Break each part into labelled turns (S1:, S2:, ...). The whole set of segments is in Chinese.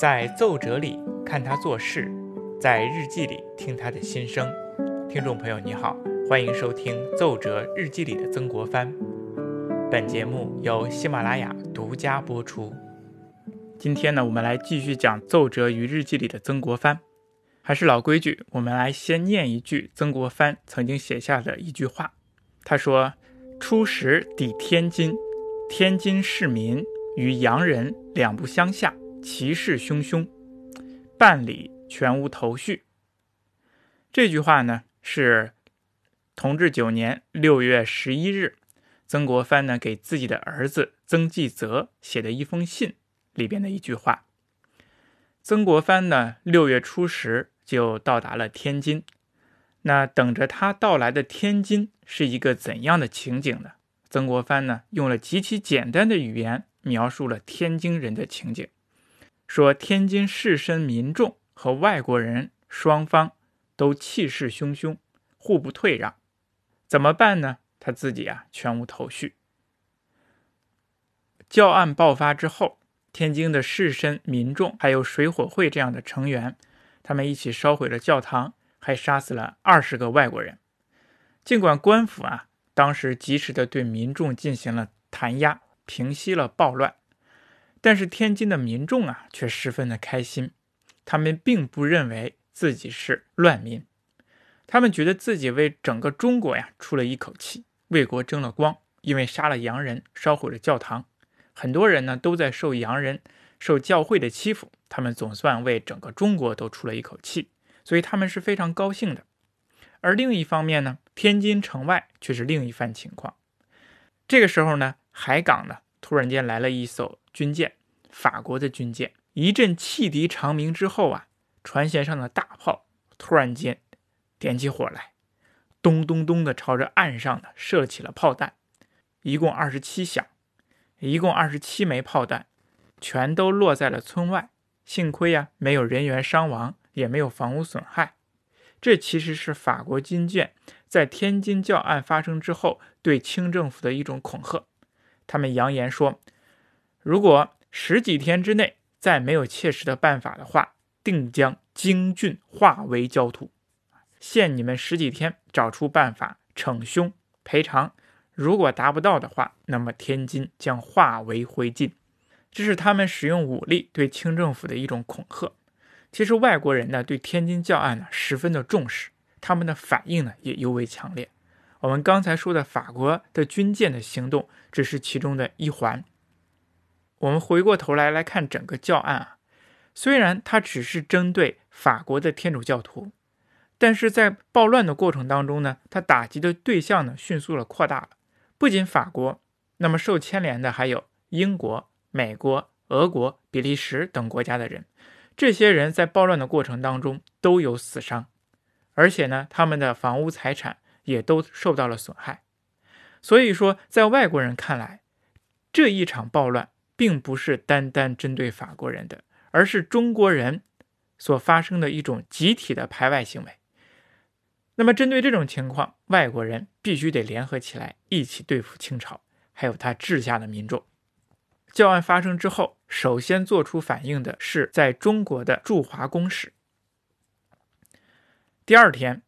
S1: 在奏折里看他做事，在日记里听他的心声。听众朋友，你好，欢迎收听《奏折日记里的曾国藩》。本节目由喜马拉雅独家播出。今天呢，我们来继续讲《奏折与日记里的曾国藩》。还是老规矩，我们来先念一句曾国藩曾经写下的一句话。他说：“初时抵天津，天津市民与洋人两不相下，其势汹汹，办理全无头绪。”这句话呢，是同治九年六月十一日，曾国藩呢给自己的儿子曾纪泽写的一封信里边的一句话。曾国藩呢，六月初十就到达了天津。那等着他到来的天津是一个怎样的情景呢？曾国藩呢，用了极其简单的语言描述了天津人的情景，说天津士绅民众和外国人双方都气势汹汹，互不退让。怎么办呢？他自己啊，全无头绪。教案爆发之后。天津的士绅、民众，还有水火会这样的成员，他们一起烧毁了教堂，还杀死了二十个外国人。尽管官府啊当时及时的对民众进行了弹压，平息了暴乱，但是天津的民众啊却十分的开心。他们并不认为自己是乱民，他们觉得自己为整个中国呀出了一口气，为国争了光，因为杀了洋人，烧毁了教堂。很多人呢都在受洋人、受教会的欺负，他们总算为整个中国都出了一口气，所以他们是非常高兴的。而另一方面呢，天津城外却是另一番情况。这个时候呢，海港呢突然间来了一艘军舰，法国的军舰，一阵汽笛长鸣之后啊，船舷上的大炮突然间点起火来，咚咚咚的朝着岸上的射起了炮弹，一共二十七响。一共二十七枚炮弹，全都落在了村外。幸亏呀，没有人员伤亡，也没有房屋损害。这其实是法国军舰在天津教案发生之后对清政府的一种恐吓。他们扬言说，如果十几天之内再没有切实的办法的话，定将京郡化为焦土。限你们十几天，找出办法惩凶赔偿。如果达不到的话，那么天津将化为灰烬。这是他们使用武力对清政府的一种恐吓。其实外国人呢对天津教案呢十分的重视，他们的反应呢也尤为强烈。我们刚才说的法国的军舰的行动只是其中的一环。我们回过头来来看整个教案啊，虽然它只是针对法国的天主教徒，但是在暴乱的过程当中呢，它打击的对象呢迅速的扩大了。不仅法国，那么受牵连的还有英国、美国、俄国、比利时等国家的人。这些人在暴乱的过程当中都有死伤，而且呢，他们的房屋财产也都受到了损害。所以说，在外国人看来，这一场暴乱并不是单单针对法国人的，而是中国人所发生的一种集体的排外行为。那么，针对这种情况，外国人必须得联合起来，一起对付清朝，还有他治下的民众。教案发生之后，首先做出反应的是在中国的驻华公使。第二天，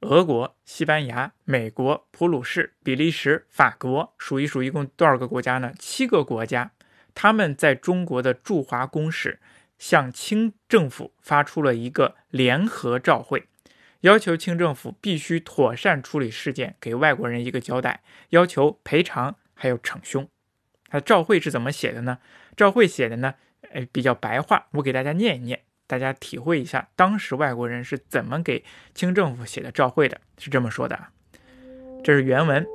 S1: 俄国、西班牙、美国、普鲁士、比利时、法国，数一数，一共多少个国家呢？七个国家，他们在中国的驻华公使向清政府发出了一个联合照会。要求清政府必须妥善处理事件，给外国人一个交代，要求赔偿还有惩凶。他照会是怎么写的呢？照会写的呢，呃，比较白话，我给大家念一念，大家体会一下当时外国人是怎么给清政府写的照会的。是这么说的啊，这是原文：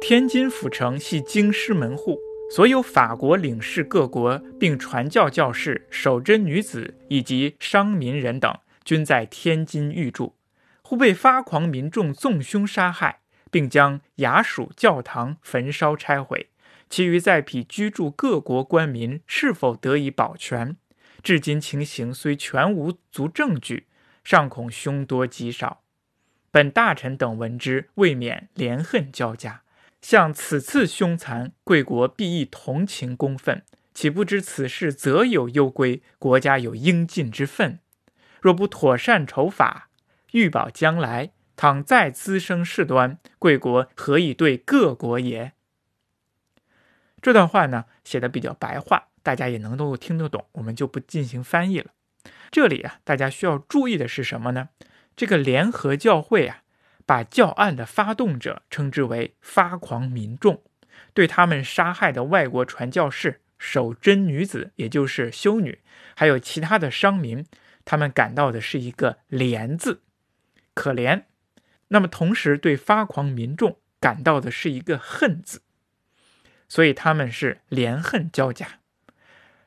S1: 天津府城系京师门户，所有法国领事各国并传教教士、守贞女子以及商民人等，均在天津寓住。忽被发狂民众纵凶杀害，并将衙署、教堂焚烧拆毁。其余在彼居住各国官民是否得以保全？至今情形虽全无足证据，尚恐凶多吉少。本大臣等闻之，未免怜恨交加。像此次凶残，贵国必亦同情公愤，岂不知此事则有攸归，国家有应尽之分。若不妥善筹法，欲保将来，倘再滋生事端，贵国何以对各国也？这段话呢，写的比较白话，大家也能够听得懂，我们就不进行翻译了。这里啊，大家需要注意的是什么呢？这个联合教会啊，把教案的发动者称之为发狂民众，对他们杀害的外国传教士、守贞女子，也就是修女，还有其他的商民，他们感到的是一个怜字，可怜。那么同时对发狂民众感到的是一个恨字，所以他们是怜恨交加。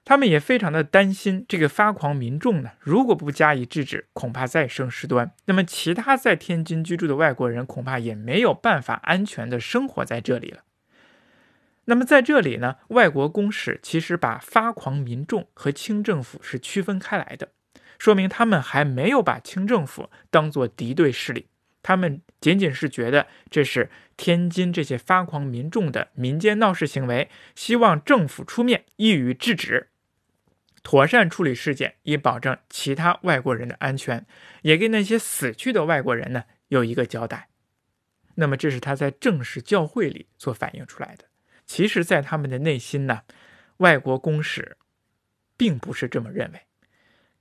S1: 他们也非常的担心这个发狂民众呢，如果不加以制止，恐怕再生事端。那么其他在天津居住的外国人恐怕也没有办法安全的生活在这里了。那么在这里呢，外国公使其实把发狂民众和清政府是区分开来的，说明他们还没有把清政府当做敌对势力，他们仅仅是觉得这是天津这些发狂民众的民间闹事行为，希望政府出面一予制止。妥善处理事件，以保证其他外国人的安全，也给那些死去的外国人呢有一个交代。那么，这是他在正式教会里所反映出来的。其实，在他们的内心呢，外国公使并不是这么认为。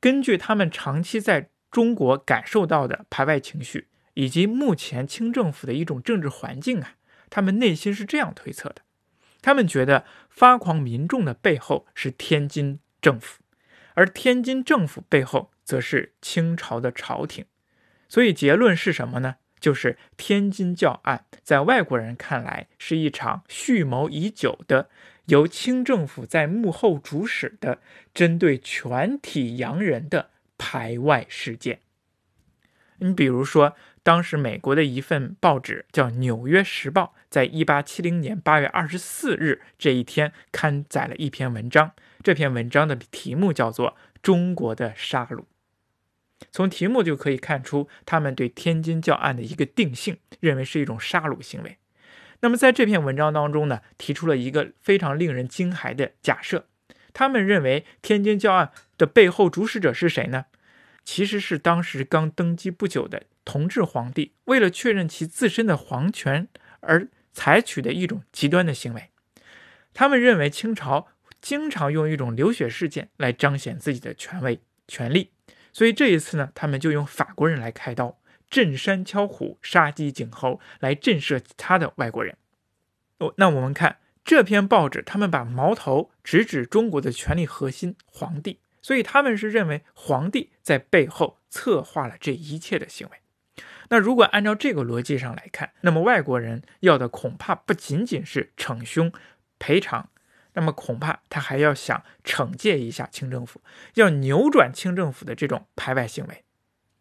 S1: 根据他们长期在中国感受到的排外情绪，以及目前清政府的一种政治环境啊，他们内心是这样推测的：他们觉得发狂民众的背后是天津。政府，而天津政府背后则是清朝的朝廷，所以结论是什么呢？就是天津教案在外国人看来是一场蓄谋已久的、由清政府在幕后主使的、针对全体洋人的排外事件。你比如说，当时美国的一份报纸叫《纽约时报》，在一八七零年八月二十四日这一天刊载了一篇文章。这篇文章的题目叫做《中国的杀戮》，从题目就可以看出他们对天津教案的一个定性，认为是一种杀戮行为。那么在这篇文章当中呢，提出了一个非常令人惊骇的假设，他们认为天津教案的背后主使者是谁呢？其实是当时刚登基不久的同治皇帝，为了确认其自身的皇权而采取的一种极端的行为。他们认为清朝。经常用一种流血事件来彰显自己的权威、权力，所以这一次呢，他们就用法国人来开刀，震山敲虎、杀鸡儆猴，来震慑其他的外国人。哦，那我们看这篇报纸，他们把矛头直指中国的权力核心——皇帝，所以他们是认为皇帝在背后策划了这一切的行为。那如果按照这个逻辑上来看，那么外国人要的恐怕不仅仅是逞凶、赔偿。那么恐怕他还要想惩戒一下清政府，要扭转清政府的这种排外行为。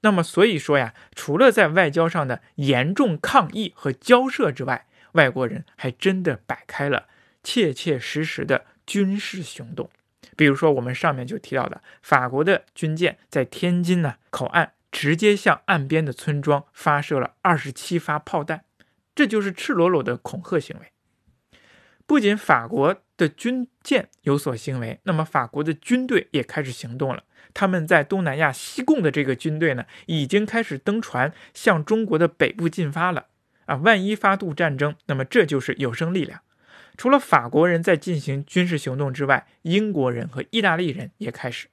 S1: 那么所以说呀，除了在外交上的严重抗议和交涉之外，外国人还真的摆开了切切实实的军事行动。比如说我们上面就提到的，法国的军舰在天津呢口岸直接向岸边的村庄发射了二十七发炮弹，这就是赤裸裸的恐吓行为。不仅法国的军舰有所行为，那么法国的军队也开始行动了。他们在东南亚西贡的这个军队呢，已经开始登船向中国的北部进发了。啊，万一发动战争，那么这就是有生力量。除了法国人在进行军事行动之外，英国人和意大利人也开始。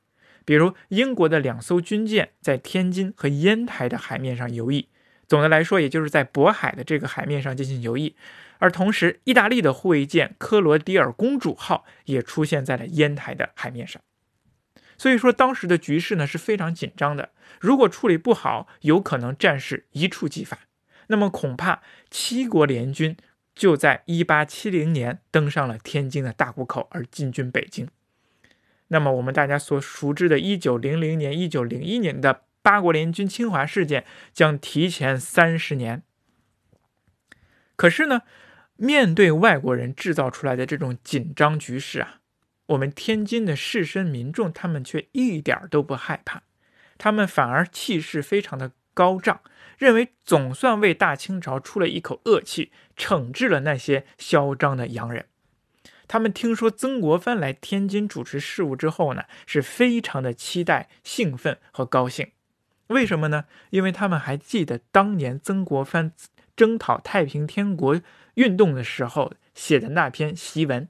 S1: 比如，英国的两艘军舰在天津和烟台的海面上游弋。总的来说，也就是在渤海的这个海面上进行游弋。而同时，意大利的护卫舰“科罗迪尔公主号”也出现在了烟台的海面上。所以说，当时的局势呢是非常紧张的。如果处理不好，有可能战事一触即发。那么，恐怕七国联军就在1870年登上了天津的大沽口，而进军北京。那么，我们大家所熟知的1900年、1901年的八国联军侵华事件将提前三十年。可是呢？面对外国人制造出来的这种紧张局势啊，我们天津的士绅民众他们却一点都不害怕，他们反而气势非常的高涨，认为总算为大清朝出了一口恶气，惩治了那些嚣张的洋人。他们听说曾国藩来天津主持事务之后呢，是非常的期待、兴奋和高兴。为什么呢？因为他们还记得当年曾国藩征讨太平天国运动的时候写的那篇檄文。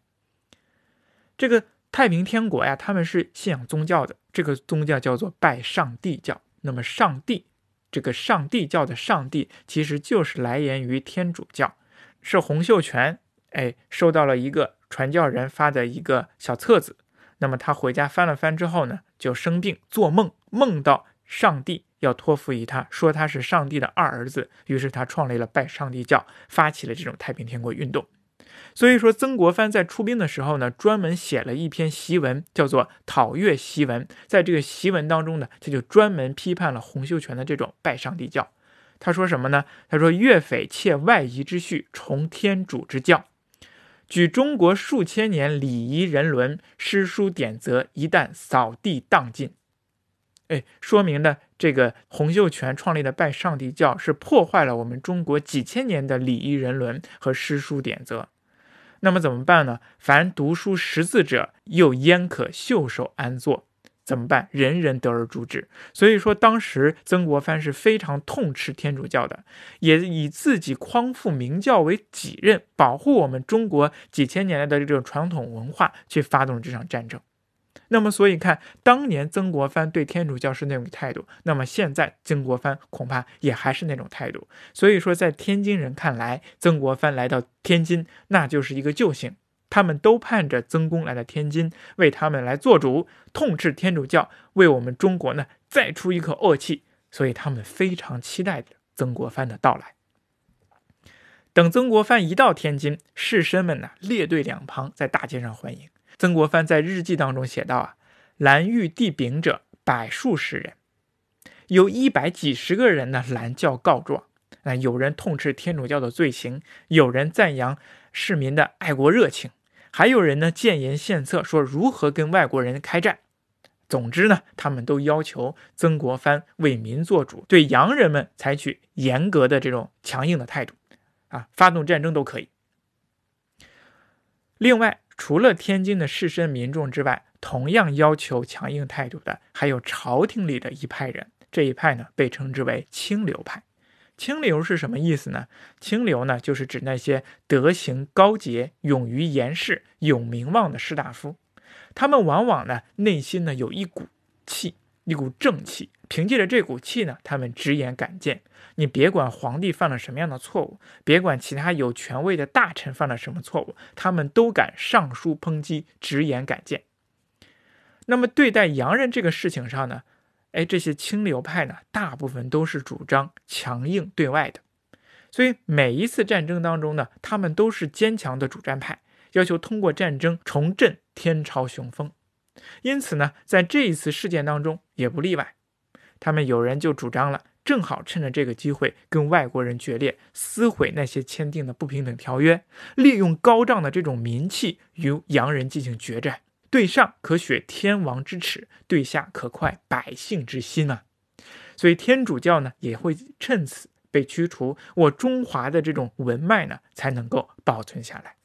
S1: 这个太平天国呀，他们是信仰宗教的，这个宗教叫做拜上帝教。那么上帝，这个上帝教的上帝，其实就是来源于天主教，是洪秀全。哎，收到了一个传教人发的一个小册子，那么他回家翻了翻之后呢，就生病，做梦，梦到上帝要托付于他，说他是上帝的二儿子，于是他创立了拜上帝教，发起了这种太平天国运动。所以说，曾国藩在出兵的时候呢，专门写了一篇檄文，叫做《讨粤檄文》。在这个檄文当中呢，他就专门批判了洪秀全的这种拜上帝教。他说什么呢？他说：“粤匪窃外夷之序，崇天主之教。”举中国数千年礼仪人伦、诗书典则，一旦扫地荡尽，哎，说明呢，这个洪秀全创立的拜上帝教是破坏了我们中国几千年的礼仪人伦和诗书典则。那么怎么办呢？凡读书识字者，又焉可袖手安坐？怎么办？人人得而诛之。所以说，当时曾国藩是非常痛斥天主教的，也以自己匡复明教为己任，保护我们中国几千年来的这种传统文化，去发动这场战争。那么，所以看当年曾国藩对天主教是那种态度，那么现在曾国藩恐怕也还是那种态度。所以说，在天津人看来，曾国藩来到天津，那就是一个救星。他们都盼着曾公来到天津，为他们来做主，痛斥天主教，为我们中国呢再出一口恶气。所以他们非常期待曾国藩的到来。等曾国藩一到天津，士绅们呢列队两旁，在大街上欢迎。曾国藩在日记当中写道：“啊，蓝玉帝禀者百数十人，有一百几十个人呢拦轿告状。啊有人痛斥天主教的罪行，有人赞扬市民的爱国热情。”还有人呢，建言献策，说如何跟外国人开战。总之呢，他们都要求曾国藩为民做主，对洋人们采取严格的这种强硬的态度，啊，发动战争都可以。另外，除了天津的士绅民众之外，同样要求强硬态度的，还有朝廷里的一派人。这一派呢，被称之为清流派。清流是什么意思呢？清流呢，就是指那些德行高洁、勇于言事、有名望的士大夫。他们往往呢，内心呢有一股气，一股正气。凭借着这股气呢，他们直言敢谏。你别管皇帝犯了什么样的错误，别管其他有权位的大臣犯了什么错误，他们都敢上书抨击，直言敢谏。那么对待洋人这个事情上呢？哎，这些清流派呢，大部分都是主张强硬对外的，所以每一次战争当中呢，他们都是坚强的主战派，要求通过战争重振天朝雄风。因此呢，在这一次事件当中也不例外，他们有人就主张了，正好趁着这个机会跟外国人决裂，撕毁那些签订的不平等条约，利用高涨的这种民气与洋人进行决战。对上可雪天王之耻，对下可快百姓之心啊！所以天主教呢也会趁此被驱除，我中华的这种文脉呢才能够保存下来。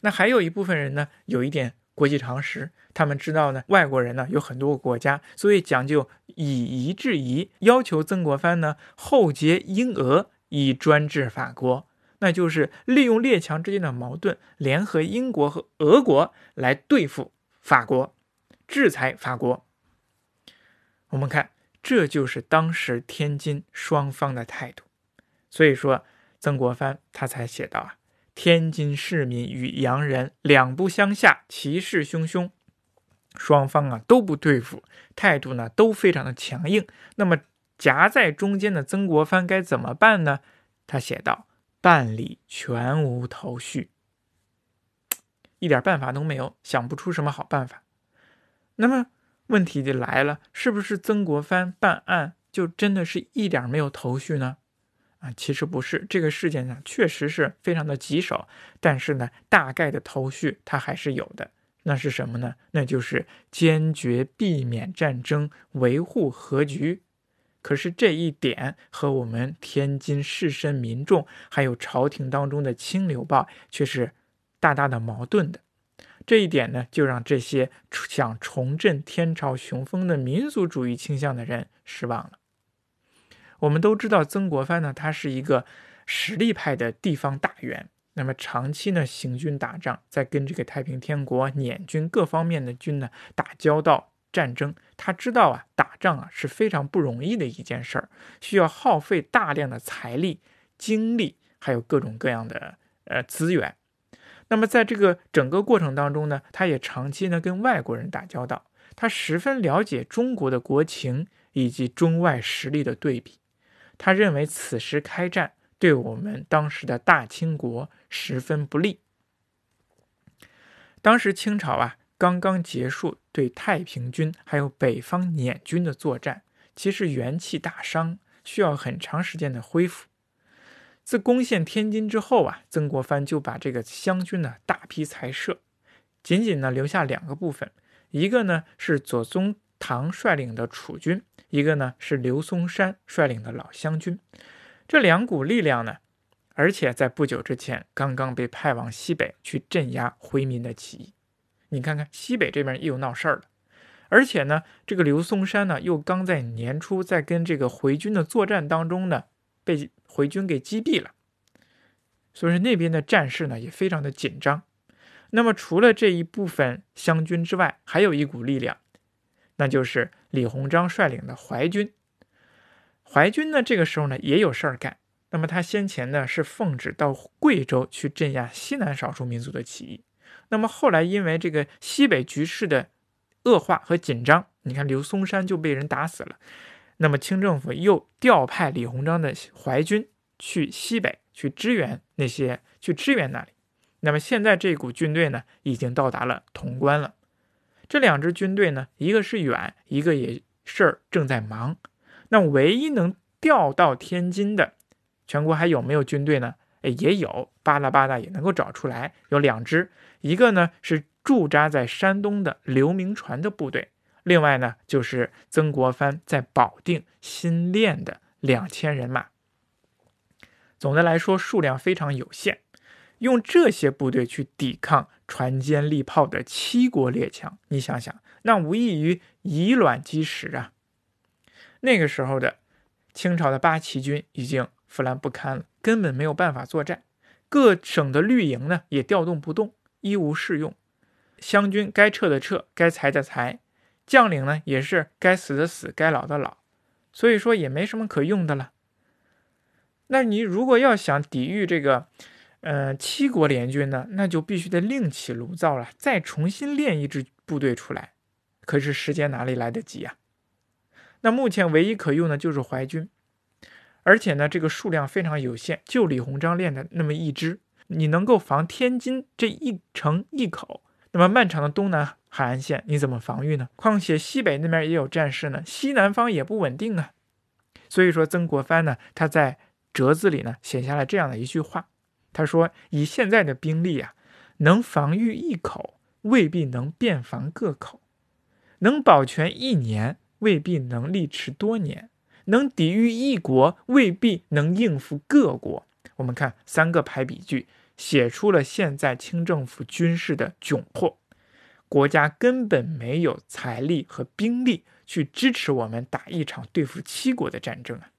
S1: 那还有一部分人呢，有一点国际常识，他们知道呢，外国人呢有很多个国家，所以讲究以夷制夷，要求曾国藩呢后结英俄，以专制法国。那就是利用列强之间的矛盾，联合英国和俄国来对付法国，制裁法国。我们看，这就是当时天津双方的态度。所以说，曾国藩他才写道啊：“天津市民与洋人两不相下，其势汹汹，双方啊都不对付，态度呢都非常的强硬。那么夹在中间的曾国藩该怎么办呢？他写道。”办理全无头绪，一点办法都没有，想不出什么好办法。那么问题就来了，是不是曾国藩办案就真的是一点没有头绪呢？啊，其实不是，这个事件呢确实是非常的棘手，但是呢，大概的头绪它还是有的。那是什么呢？那就是坚决避免战争，维护和局。可是这一点和我们天津士绅民众，还有朝廷当中的清流派却是大大的矛盾的。这一点呢，就让这些想重振天朝雄风的民族主义倾向的人失望了。我们都知道，曾国藩呢，他是一个实力派的地方大员，那么长期呢行军打仗，在跟这个太平天国捻军各方面的军呢打交道战争，他知道啊，打仗啊是非常不容易的一件事儿，需要耗费大量的财力、精力，还有各种各样的呃资源。那么在这个整个过程当中呢，他也长期呢跟外国人打交道，他十分了解中国的国情以及中外实力的对比。他认为此时开战对我们当时的大清国十分不利。当时清朝啊刚刚结束对太平军还有北方捻军的作战，其实元气大伤，需要很长时间的恢复。自攻陷天津之后啊，曾国藩就把这个湘军呢大批裁撤，仅仅呢留下两个部分，一个呢是左宗唐率领的楚军，一个呢是刘松山率领的老湘军。这两股力量呢，而且在不久之前刚刚被派往西北去镇压回民的起义。你看看西北这边又闹事儿了，而且呢，这个刘松山呢又刚在年初在跟这个回军的作战当中呢被。回军给击毙了，所以说那边的战事呢也非常的紧张。那么除了这一部分湘军之外，还有一股力量，那就是李鸿章率领的淮军。淮军呢这个时候呢也有事儿干。那么他先前呢是奉旨到贵州去镇压西南少数民族的起义。那么后来因为这个西北局势的恶化和紧张，你看刘松山就被人打死了。那么清政府又调派李鸿章的淮军去西北去支援那些去支援那里。那么现在这股军队呢，已经到达了潼关了。这两支军队呢，一个是远，一个也事儿正在忙。那唯一能调到天津的，全国还有没有军队呢？哎，也有，巴拉巴拉也能够找出来，有两支。一个呢是驻扎在山东的刘铭传的部队。另外呢，就是曾国藩在保定新练的两千人马。总的来说，数量非常有限，用这些部队去抵抗船坚利炮的七国列强，你想想，那无异于以卵击石啊！那个时候的清朝的八旗军已经腐烂不堪了，根本没有办法作战。各省的绿营呢，也调动不动，一无是用。湘军该撤的撤，该裁的裁。将领呢也是该死的死，该老的老，所以说也没什么可用的了。那你如果要想抵御这个，呃，七国联军呢，那就必须得另起炉灶了，再重新练一支部队出来。可是时间哪里来得及呀？那目前唯一可用的就是淮军，而且呢，这个数量非常有限，就李鸿章练的那么一支，你能够防天津这一城一口？那么漫长的东南。海岸线你怎么防御呢？况且西北那边也有战事呢，西南方也不稳定啊。所以说曾国藩呢，他在折子里呢写下了这样的一句话，他说：“以现在的兵力啊，能防御一口，未必能遍防各口；能保全一年，未必能力持多年；能抵御一国，未必能应付各国。”我们看三个排比句，写出了现在清政府军事的窘迫。国家根本没有财力和兵力去支持我们打一场对付七国的战争啊！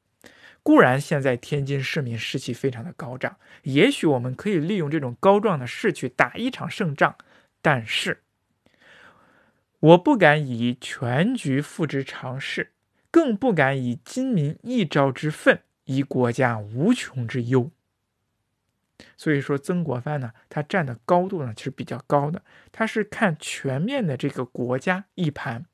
S1: 固然现在天津市民士气非常的高涨，也许我们可以利用这种高壮的士气打一场胜仗，但是我不敢以全局付之长事，更不敢以金民一朝之愤，以国家无穷之忧。所以说，曾国藩呢，他站的高度呢，其实比较高的。他是看全面的这个国家一盘，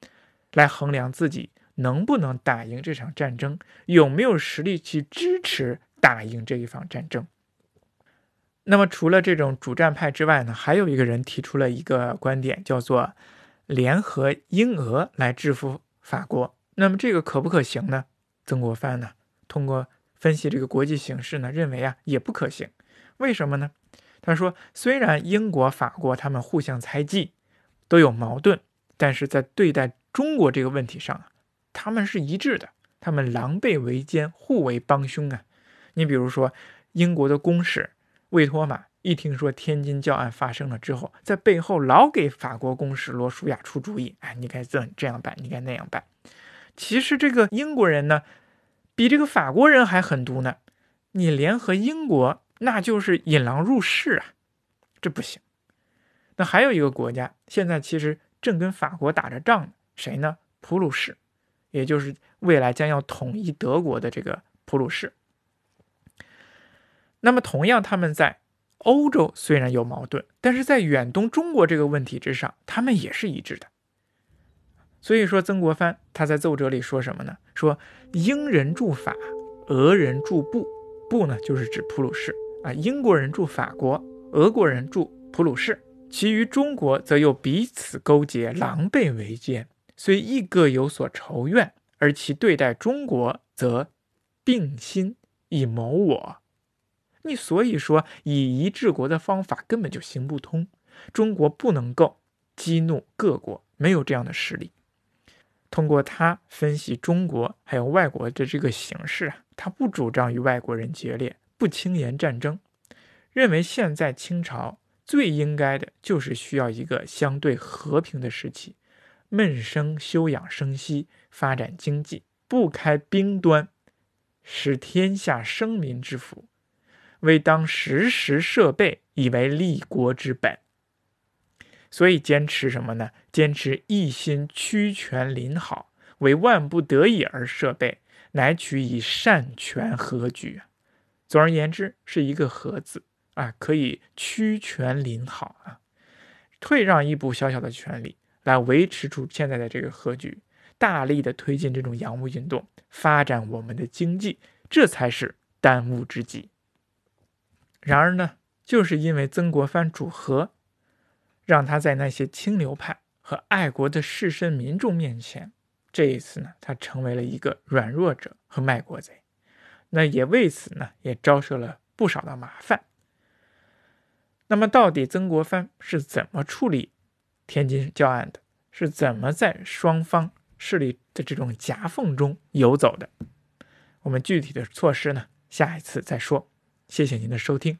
S1: 来衡量自己能不能打赢这场战争，有没有实力去支持打赢这一场战争。那么，除了这种主战派之外呢，还有一个人提出了一个观点，叫做联合英俄来制服法国。那么，这个可不可行呢？曾国藩呢，通过分析这个国际形势呢，认为啊，也不可行。为什么呢？他说，虽然英国、法国他们互相猜忌，都有矛盾，但是在对待中国这个问题上啊，他们是一致的。他们狼狈为奸，互为帮凶啊。你比如说，英国的公使魏托马一听说天津教案发生了之后，在背后老给法国公使罗舒亚出主意，哎，你该这这样办，你该那样办。其实这个英国人呢，比这个法国人还狠毒呢。你联合英国，那就是引狼入室啊，这不行。那还有一个国家，现在其实正跟法国打着仗呢，谁呢？普鲁士，也就是未来将要统一德国的这个普鲁士。那么，同样，他们在欧洲虽然有矛盾，但是在远东中国这个问题之上，他们也是一致的。所以说，曾国藩他在奏折里说什么呢？说英人驻法，俄人驻布，布呢就是指普鲁士啊。英国人驻法国，俄国人驻普鲁士，其余中国则又彼此勾结，狼狈为奸。虽亦各有所仇怨，而其对待中国则并心以谋我。你所以说以夷治国的方法根本就行不通，中国不能够激怒各国，没有这样的实力。通过他分析中国还有外国的这个形势啊，他不主张与外国人决裂，不轻言战争，认为现在清朝最应该的就是需要一个相对和平的时期。闷声休养生息，发展经济，不开兵端，使天下生民之福，为当时时设备，以为立国之本。所以坚持什么呢？坚持一心屈权临好，为万不得已而设备，乃取以善权和举。总而言之，是一个和字啊，可以屈权临好啊，退让一步小小的权利。来维持住现在的这个和局，大力的推进这种洋务运动，发展我们的经济，这才是当务之急。然而呢，就是因为曾国藩主和，让他在那些清流派和爱国的士绅民众面前，这一次呢，他成为了一个软弱者和卖国贼。那也为此呢，也招惹了不少的麻烦。那么，到底曾国藩是怎么处理？天津教案的是怎么在双方势力的这种夹缝中游走的？我们具体的措施呢，下一次再说。谢谢您的收听。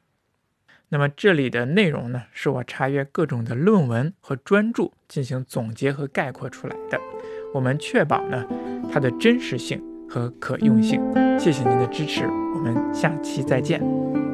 S1: 那么这里的内容呢，是我查阅各种的论文和专著进行总结和概括出来的。我们确保呢它的真实性和可用性。谢谢您的支持，我们下期再见。